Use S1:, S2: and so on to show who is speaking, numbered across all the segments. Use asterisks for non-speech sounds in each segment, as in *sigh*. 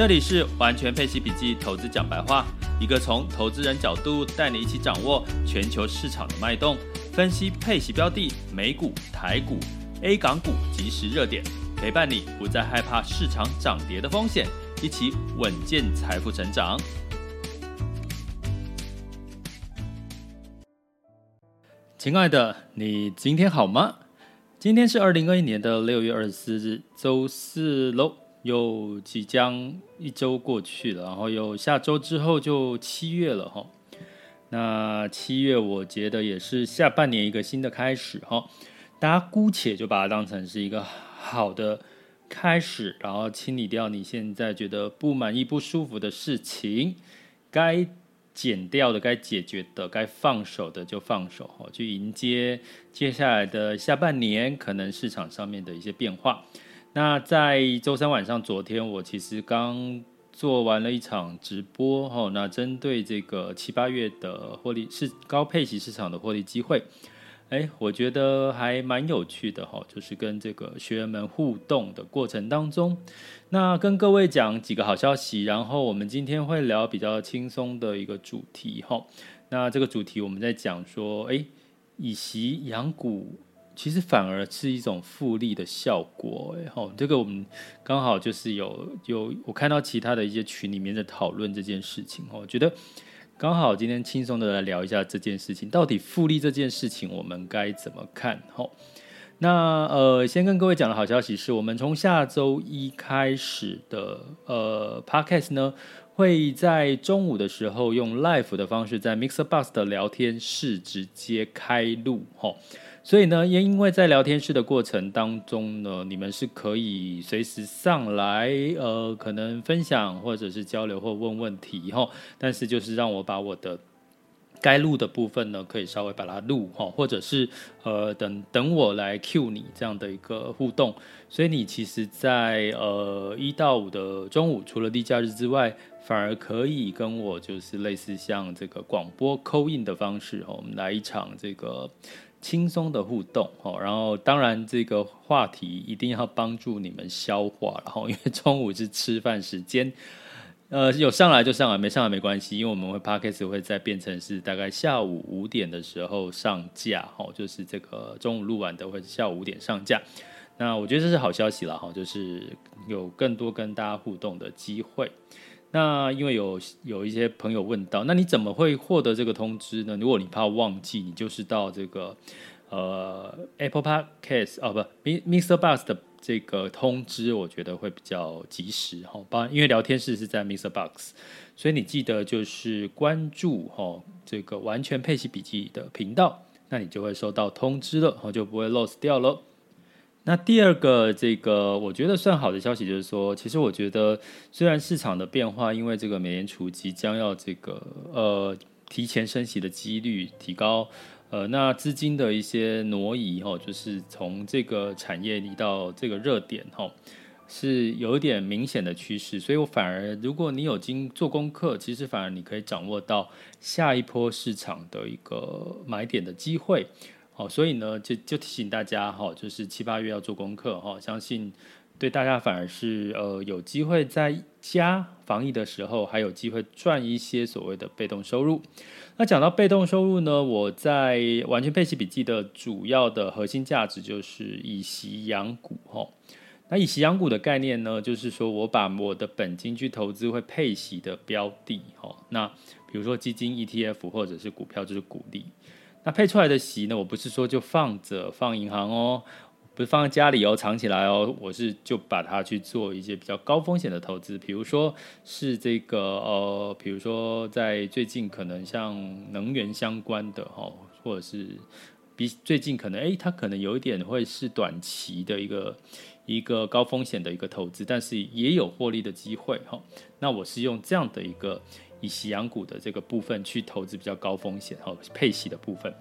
S1: 这里是完全配息笔记投资讲白话，一个从投资人角度带你一起掌握全球市场的脉动，分析配息标的、美股、台股、A 港股即时热点，陪伴你不再害怕市场涨跌的风险，一起稳健财富成长。亲爱的，你今天好吗？今天是二零二一年的六月二十四日，周四喽。又即将一周过去了，然后又下周之后就七月了哈。那七月我觉得也是下半年一个新的开始哈。大家姑且就把它当成是一个好的开始，然后清理掉你现在觉得不满意、不舒服的事情，该减掉的、该解决的、该放手的就放手哈，去迎接接下来的下半年可能市场上面的一些变化。那在周三晚上，昨天我其实刚做完了一场直播，哈，那针对这个七八月的获利是高配息市场的获利机会，哎，我觉得还蛮有趣的，哈，就是跟这个学员们互动的过程当中，那跟各位讲几个好消息，然后我们今天会聊比较轻松的一个主题，哈，那这个主题我们在讲说，哎，以息养股。其实反而是一种复利的效果，哎，好，这个我们刚好就是有有我看到其他的一些群里面在讨论这件事情，我觉得刚好今天轻松的来聊一下这件事情，到底复利这件事情我们该怎么看？吼，那呃，先跟各位讲的好消息是我们从下周一开始的呃 Podcast 呢，会在中午的时候用 Live 的方式在 mixer bus 的聊天室直接开录，吼。所以呢，也因为在聊天室的过程当中呢，你们是可以随时上来，呃，可能分享或者是交流或问问题哈。但是就是让我把我的该录的部分呢，可以稍微把它录哈，或者是呃，等等我来 cue 你这样的一个互动。所以你其实在，呃一到五的中午，除了例假日之外，反而可以跟我就是类似像这个广播 call in 的方式哦，我们来一场这个。轻松的互动哦，然后当然这个话题一定要帮助你们消化，然后 *laughs* 因为中午是吃饭时间，呃，有上来就上来，没上来没关系，因为我们会 Podcast 会再变成是大概下午五点的时候上架，就是这个中午录完的会下午五点上架，那我觉得这是好消息了，哈，就是有更多跟大家互动的机会。那因为有有一些朋友问到，那你怎么会获得这个通知呢？如果你怕忘记，你就是到这个呃 Apple Podcast 哦不，Mr. Box 的这个通知，我觉得会比较及时哈。包因为聊天室是在 Mr. Box，所以你记得就是关注哈这个完全配息笔记的频道，那你就会收到通知了，然后就不会 lose 掉了。那第二个，这个我觉得算好的消息就是说，其实我觉得虽然市场的变化，因为这个美联储即将要这个呃提前升息的几率提高，呃，那资金的一些挪移哈，就是从这个产业移到这个热点哈，是有一点明显的趋势，所以我反而如果你有经做功课，其实反而你可以掌握到下一波市场的一个买点的机会。哦，所以呢，就就提醒大家哈，就是七八月要做功课哈，相信对大家反而是呃有机会在家防疫的时候，还有机会赚一些所谓的被动收入。那讲到被动收入呢，我在完全配息笔记的主要的核心价值就是以息养股哈。那以息养股的概念呢，就是说我把我的本金去投资会配息的标的哈。那比如说基金、ETF 或者是股票，就是股利。那配出来的息呢？我不是说就放着放银行哦，不是放在家里哦，藏起来哦。我是就把它去做一些比较高风险的投资，比如说是这个呃，比如说在最近可能像能源相关的哈，或者是比最近可能，诶，它可能有一点会是短期的一个一个高风险的一个投资，但是也有获利的机会哈。那我是用这样的一个以息养股的这个部分去投资比较高风险哈配息的部分。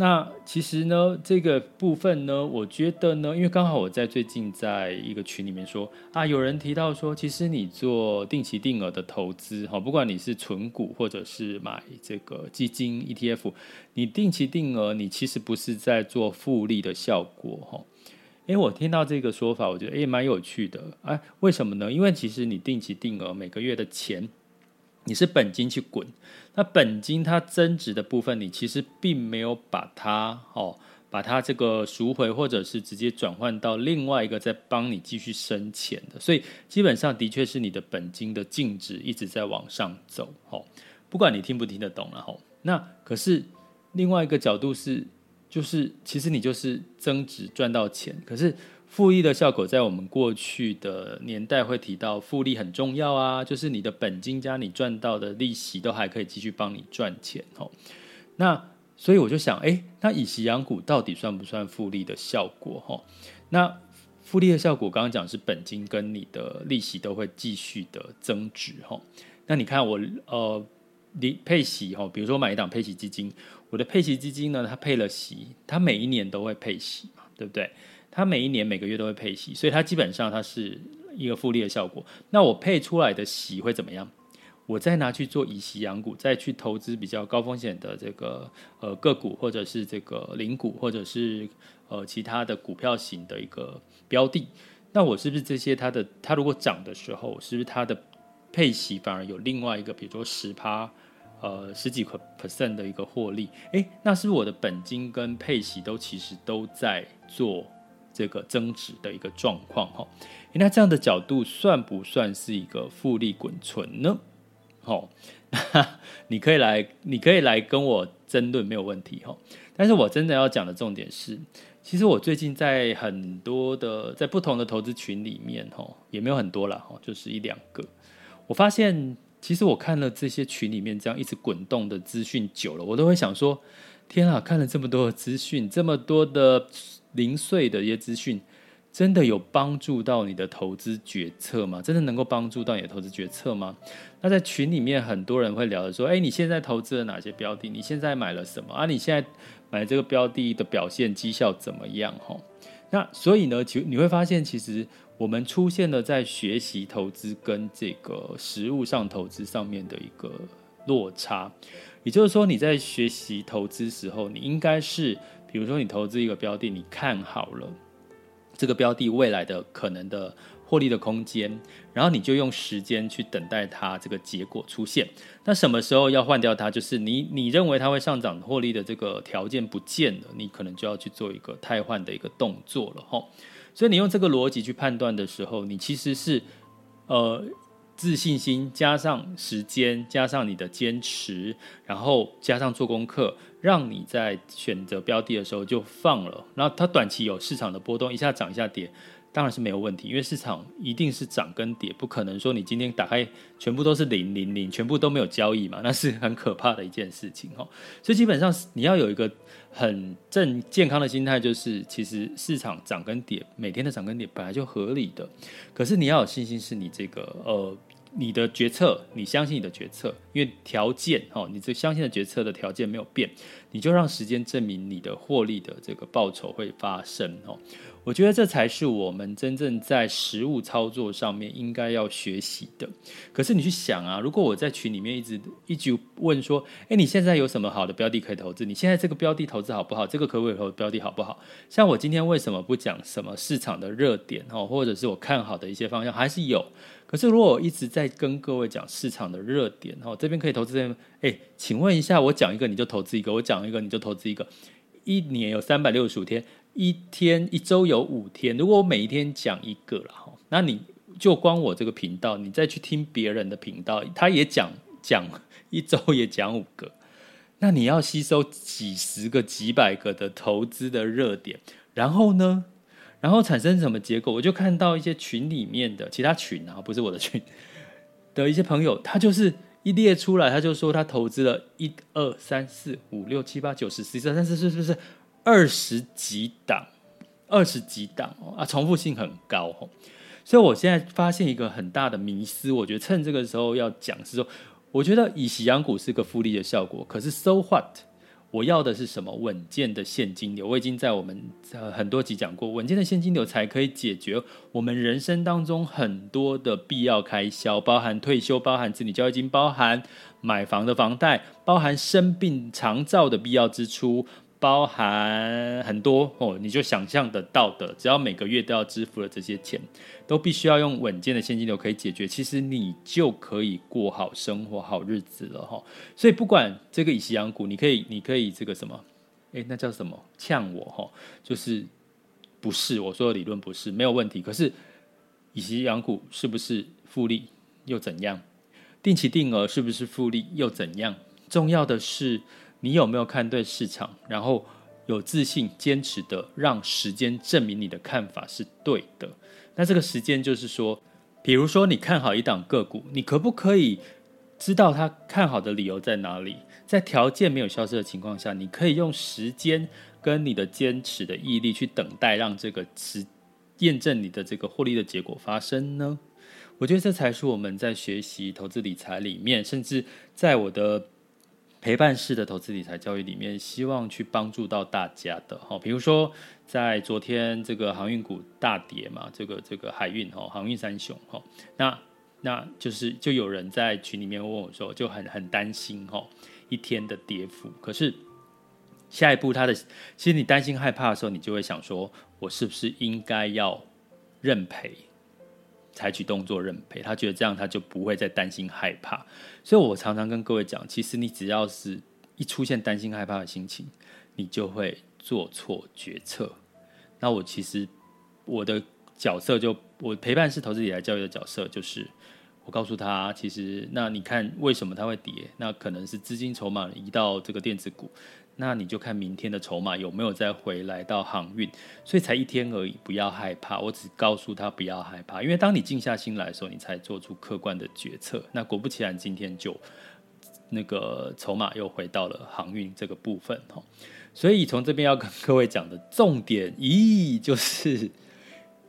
S1: 那其实呢，这个部分呢，我觉得呢，因为刚好我在最近在一个群里面说啊，有人提到说，其实你做定期定额的投资，哈，不管你是存股或者是买这个基金 ETF，你定期定额，你其实不是在做复利的效果，哈。诶，我听到这个说法，我觉得诶蛮有趣的，哎，为什么呢？因为其实你定期定额每个月的钱。你是本金去滚，那本金它增值的部分，你其实并没有把它哦，把它这个赎回，或者是直接转换到另外一个在帮你继续生钱的，所以基本上的确是你的本金的净值一直在往上走，哦，不管你听不听得懂了，吼，那可是另外一个角度是，就是其实你就是增值赚到钱，可是。复利的效果，在我们过去的年代会提到，复利很重要啊，就是你的本金加你赚到的利息都还可以继续帮你赚钱哦。那所以我就想，哎，那以息养股到底算不算复利的效果？哈，那复利的效果，刚刚讲是本金跟你的利息都会继续的增值哈。那你看我呃，你配息哈，比如说买一档配息基金，我的配息基金呢，它配了息，它每一年都会配息嘛，对不对？它每一年每个月都会配息，所以它基本上它是一个复利的效果。那我配出来的息会怎么样？我再拿去做以息养股，再去投资比较高风险的这个呃个股，或者是这个零股，或者是呃其他的股票型的一个标的。那我是不是这些它的它如果涨的时候，是不是它的配息反而有另外一个，比如说十趴呃十几个 percent 的一个获利？诶，那是不是我的本金跟配息都其实都在做？这个增值的一个状况哈，那这样的角度算不算是一个复利滚存呢？好，你可以来，你可以来跟我争论，没有问题哈。但是我真的要讲的重点是，其实我最近在很多的在不同的投资群里面哈，也没有很多了哈，就是一两个。我发现，其实我看了这些群里面这样一直滚动的资讯久了，我都会想说：天啊，看了这么多的资讯，这么多的。零碎的一些资讯，真的有帮助到你的投资决策吗？真的能够帮助到你的投资决策吗？那在群里面很多人会聊的说，哎，你现在投资了哪些标的？你现在买了什么啊？你现在买这个标的的表现绩效怎么样？哈，那所以呢，其你会发现，其实我们出现了在学习投资跟这个实物上投资上面的一个落差。也就是说，你在学习投资时候，你应该是。比如说，你投资一个标的，你看好了这个标的未来的可能的获利的空间，然后你就用时间去等待它这个结果出现。那什么时候要换掉它？就是你你认为它会上涨获利的这个条件不见了，你可能就要去做一个汰换的一个动作了吼。所以你用这个逻辑去判断的时候，你其实是呃。自信心加上时间，加上你的坚持，然后加上做功课，让你在选择标的的时候就放了。然后它短期有市场的波动，一下涨一下跌。当然是没有问题，因为市场一定是涨跟跌，不可能说你今天打开全部都是零零零，全部都没有交易嘛，那是很可怕的一件事情哦。所以基本上你要有一个很正健康的心态，就是其实市场涨跟跌，每天的涨跟跌本来就合理的，可是你要有信心，是你这个呃。你的决策，你相信你的决策，因为条件哦，你这相信的决策的条件没有变，你就让时间证明你的获利的这个报酬会发生哦。我觉得这才是我们真正在实务操作上面应该要学习的。可是你去想啊，如果我在群里面一直一直问说，诶，你现在有什么好的标的可以投资？你现在这个标的投资好不好？这个可不可以投标的好不好？像我今天为什么不讲什么市场的热点哦，或者是我看好的一些方向，还是有。可是如果我一直在跟各位讲市场的热点哦，这边可以投资这边，诶，请问一下，我讲一个你就投资一个，我讲一个你就投资一个，一年有三百六十五天。一天一周有五天，如果我每一天讲一个了哈，那你就光我这个频道，你再去听别人的频道，他也讲讲一周也讲五个，那你要吸收几十个、几百个的投资的热点，然后呢，然后产生什么结果？我就看到一些群里面的其他群啊，不是我的群的一些朋友，他就是一列出来，他就说他投资了一二三四五六七八九十十一十二三十四，是不是？二十几档，二十几档啊，重复性很高。所以我现在发现一个很大的迷思，我觉得趁这个时候要讲是说，我觉得以喜羊股是个复利的效果，可是 so what？我要的是什么？稳健的现金流。我已经在我们很多集讲过，稳健的现金流才可以解决我们人生当中很多的必要开销，包含退休，包含子女教育金，包含买房的房贷，包含生病长照的必要支出。包含很多哦，你就想象得到的，只要每个月都要支付的这些钱，都必须要用稳健的现金流可以解决。其实你就可以过好生活、好日子了哈。所以不管这个以息养股，你可以，你可以这个什么，诶，那叫什么？呛我哈，就是不是我说的理论不是没有问题。可是以息养股是不是复利又怎样？定期定额是不是复利又怎样？重要的是。你有没有看对市场，然后有自信、坚持的让时间证明你的看法是对的？那这个时间就是说，比如说你看好一档个股，你可不可以知道他看好的理由在哪里？在条件没有消失的情况下，你可以用时间跟你的坚持的毅力去等待，让这个实验证你的这个获利的结果发生呢？我觉得这才是我们在学习投资理财里面，甚至在我的。陪伴式的投资理财教育里面，希望去帮助到大家的哈，比如说在昨天这个航运股大跌嘛，这个这个海运哈，航运三雄哈，那那就是就有人在群里面问我说，就很很担心哈，一天的跌幅，可是下一步他的，其实你担心害怕的时候，你就会想说，我是不是应该要认赔？采取动作认赔，他觉得这样他就不会再担心害怕，所以我常常跟各位讲，其实你只要是一出现担心害怕的心情，你就会做错决策。那我其实我的角色就我陪伴式投资理财教育的角色就是，我告诉他，其实那你看为什么它会跌？那可能是资金筹码移到这个电子股。那你就看明天的筹码有没有再回来到航运，所以才一天而已，不要害怕。我只告诉他不要害怕，因为当你静下心来的时候，你才做出客观的决策。那果不其然，今天就那个筹码又回到了航运这个部分。所以从这边要跟各位讲的重点，咦，就是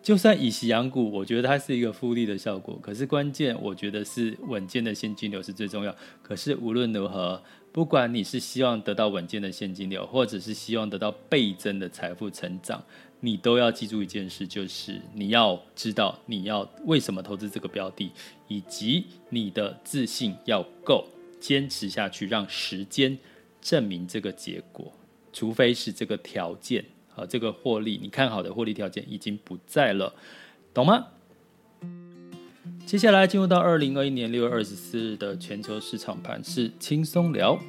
S1: 就算以息养股，我觉得它是一个复利的效果，可是关键我觉得是稳健的现金流是最重要。可是无论如何。不管你是希望得到稳健的现金流，或者是希望得到倍增的财富成长，你都要记住一件事，就是你要知道你要为什么投资这个标的，以及你的自信要够，坚持下去，让时间证明这个结果。除非是这个条件呃这个获利，你看好的获利条件已经不在了，懂吗？接下来进入到二零二一年六月二十四日的全球市场盘势轻松聊。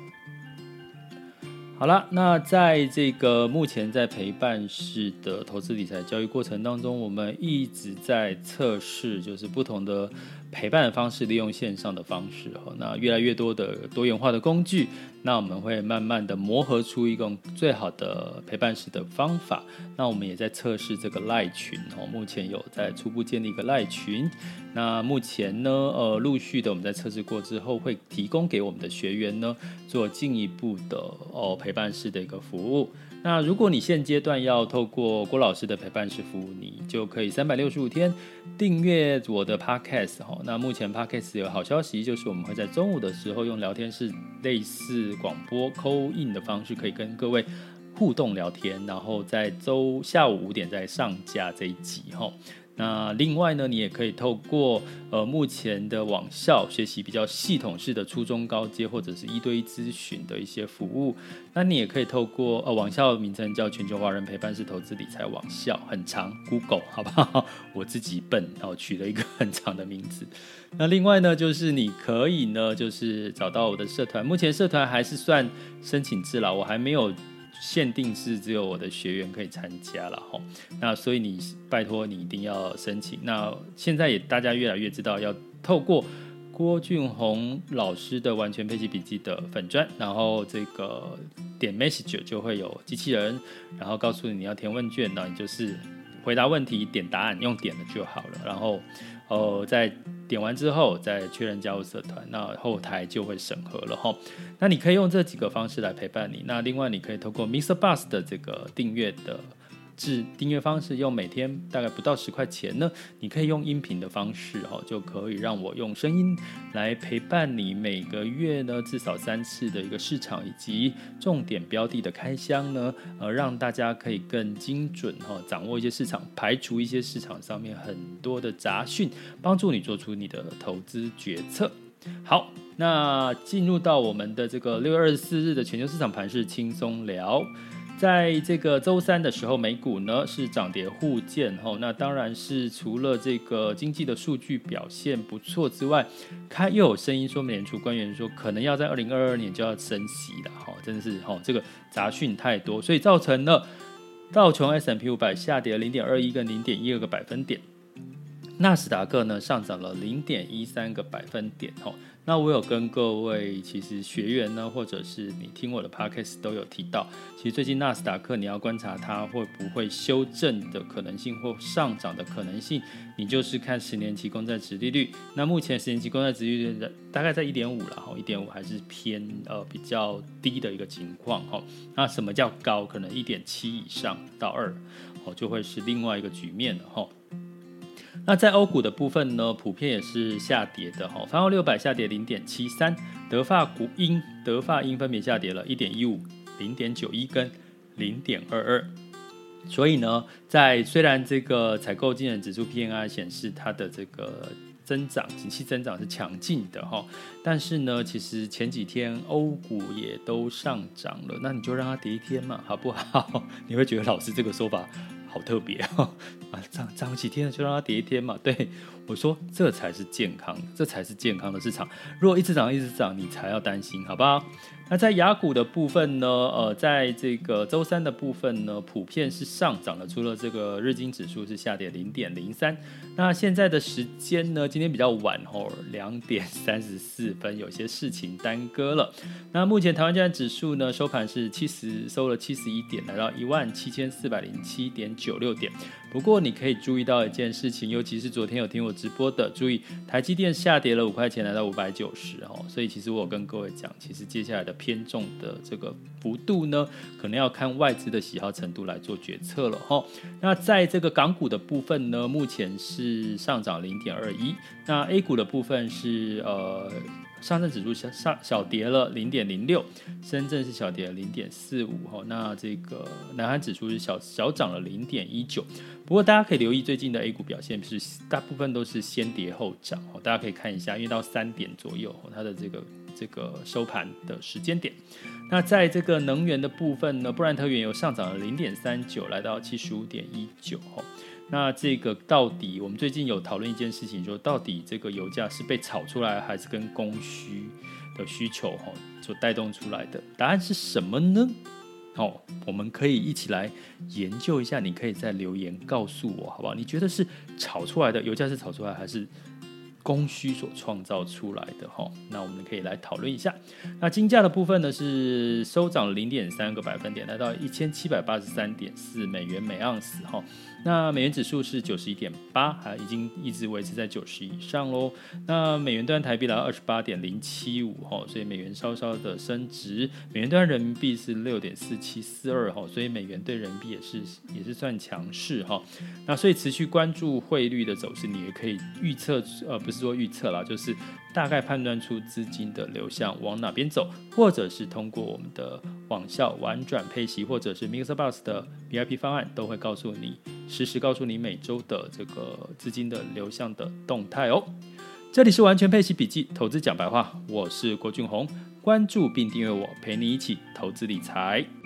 S1: 好了，那在这个目前在陪伴式的投资理财交易过程当中，我们一直在测试，就是不同的。陪伴的方式，利用线上的方式，那越来越多的多元化的工具，那我们会慢慢的磨合出一种最好的陪伴式的方法。那我们也在测试这个赖群哦，目前有在初步建立一个赖群。那目前呢，呃，陆续的我们在测试过之后，会提供给我们的学员呢，做进一步的哦陪伴式的一个服务。那如果你现阶段要透过郭老师的陪伴式服务，你就可以三百六十五天订阅我的 Podcast 哈。那目前 Podcast 有好消息，就是我们会在中午的时候用聊天室类似广播 call in 的方式，可以跟各位互动聊天，然后在周下午五点再上架这一集哈。那另外呢，你也可以透过呃目前的网校学习比较系统式的初中高阶或者是一对一咨询的一些服务。那你也可以透过呃网校名称叫全球华人陪伴式投资理财网校，很长，Google 好不好？*laughs* 我自己笨，然后取了一个很长的名字。那另外呢，就是你可以呢，就是找到我的社团，目前社团还是算申请制了，我还没有。限定是只有我的学员可以参加了哈，那所以你拜托你一定要申请。那现在也大家越来越知道，要透过郭俊宏老师的完全配息笔记的粉砖，然后这个点 message 就会有机器人，然后告诉你你要填问卷，那你就是回答问题点答案，用点的就好了。然后，哦，在点完之后再确认加入社团，那后台就会审核了哈。那你可以用这几个方式来陪伴你。那另外，你可以通过 Mister Bus 的这个订阅的。是订阅方式，用每天大概不到十块钱呢，你可以用音频的方式哈，就可以让我用声音来陪伴你每个月呢至少三次的一个市场以及重点标的的开箱呢，呃，让大家可以更精准哈掌握一些市场，排除一些市场上面很多的杂讯，帮助你做出你的投资决策。好，那进入到我们的这个六月二十四日的全球市场盘是轻松聊。在这个周三的时候，美股呢是涨跌互见吼，那当然是除了这个经济的数据表现不错之外，开又有声音说美联储官员说可能要在二零二二年就要升息了哈，真的是哈这个杂讯太多，所以造成了道琼 s m p 五百下跌零点二一跟零点一二个百分点，纳斯达克呢上涨了零点一三个百分点哦。那我有跟各位其实学员呢，或者是你听我的 podcast 都有提到，其实最近纳斯达克你要观察它会不会修正的可能性或上涨的可能性，你就是看十年期公债殖利率。那目前十年期公债殖利率大概在一点五了哈，一点五还是偏呃比较低的一个情况哈。那什么叫高？可能一点七以上到二哦，就会是另外一个局面了哈。那在欧股的部分呢，普遍也是下跌的哈。泛欧六百下跌零点七三，德法股英、德法英分别下跌了一点一五、零点九一跟零点二二。所以呢，在虽然这个采购经理指数 PMI 显示它的这个增长、景气增长是强劲的哈，但是呢，其实前几天欧股也都上涨了，那你就让它跌一天嘛，好不好？*laughs* 你会觉得老师这个说法。好特别 *laughs* 啊！涨涨几天，就让它跌一天嘛。对，我说，这才是健康，这才是健康的市场。如果一直涨，一直涨，你才要担心，好不好？那在雅股的部分呢？呃，在这个周三的部分呢，普遍是上涨的，除了这个日经指数是下跌零点零三。那现在的时间呢？今天比较晚哦，两点三十四分，有些事情耽搁了。那目前台湾加权指数呢，收盘是七十，收了七十一点，来到一万七千四百零七点九六点。不过你可以注意到一件事情，尤其是昨天有听我直播的，注意台积电下跌了五块钱，来到五百九十哦。所以其实我跟各位讲，其实接下来的偏重的这个幅度呢，可能要看外资的喜好程度来做决策了哈。那在这个港股的部分呢，目前是上涨零点二一，那 A 股的部分是呃。上证指数小上小跌了零点零六，深圳是小跌了零点四五哈，那这个南韩指数是小小涨了零点一九。不过大家可以留意最近的 A 股表现，是大部分都是先跌后涨哦，大家可以看一下，因为到三点左右它的这个这个收盘的时间点。那在这个能源的部分呢，布兰特原油上涨了零点三九，来到七十五点一九。那这个到底，我们最近有讨论一件事情，说到底这个油价是被炒出来，还是跟供需的需求哈所带动出来的？答案是什么呢？哦，我们可以一起来研究一下。你可以在留言告诉我，好不好？你觉得是炒出来的油价是炒出来，还是？供需所创造出来的哈，那我们可以来讨论一下。那金价的部分呢，是收涨零点三个百分点，来到一千七百八十三点四美元每盎司哈。那美元指数是九十一点八，还已经一直维持在九十以上喽。那美元兑台币来到二十八点零七五哈，所以美元稍稍的升值。美元兑人民币是六点四七四二哈，所以美元兑人民币也是也是算强势哈。那所以持续关注汇率的走势，你也可以预测呃。不是说预测啦，就是大概判断出资金的流向往哪边走，或者是通过我们的网校玩转配息，或者是 Mixbox 的 VIP 方案，都会告诉你实时告诉你每周的这个资金的流向的动态哦。这里是完全配息笔记，投资讲白话，我是郭俊宏，关注并订阅我，陪你一起投资理财。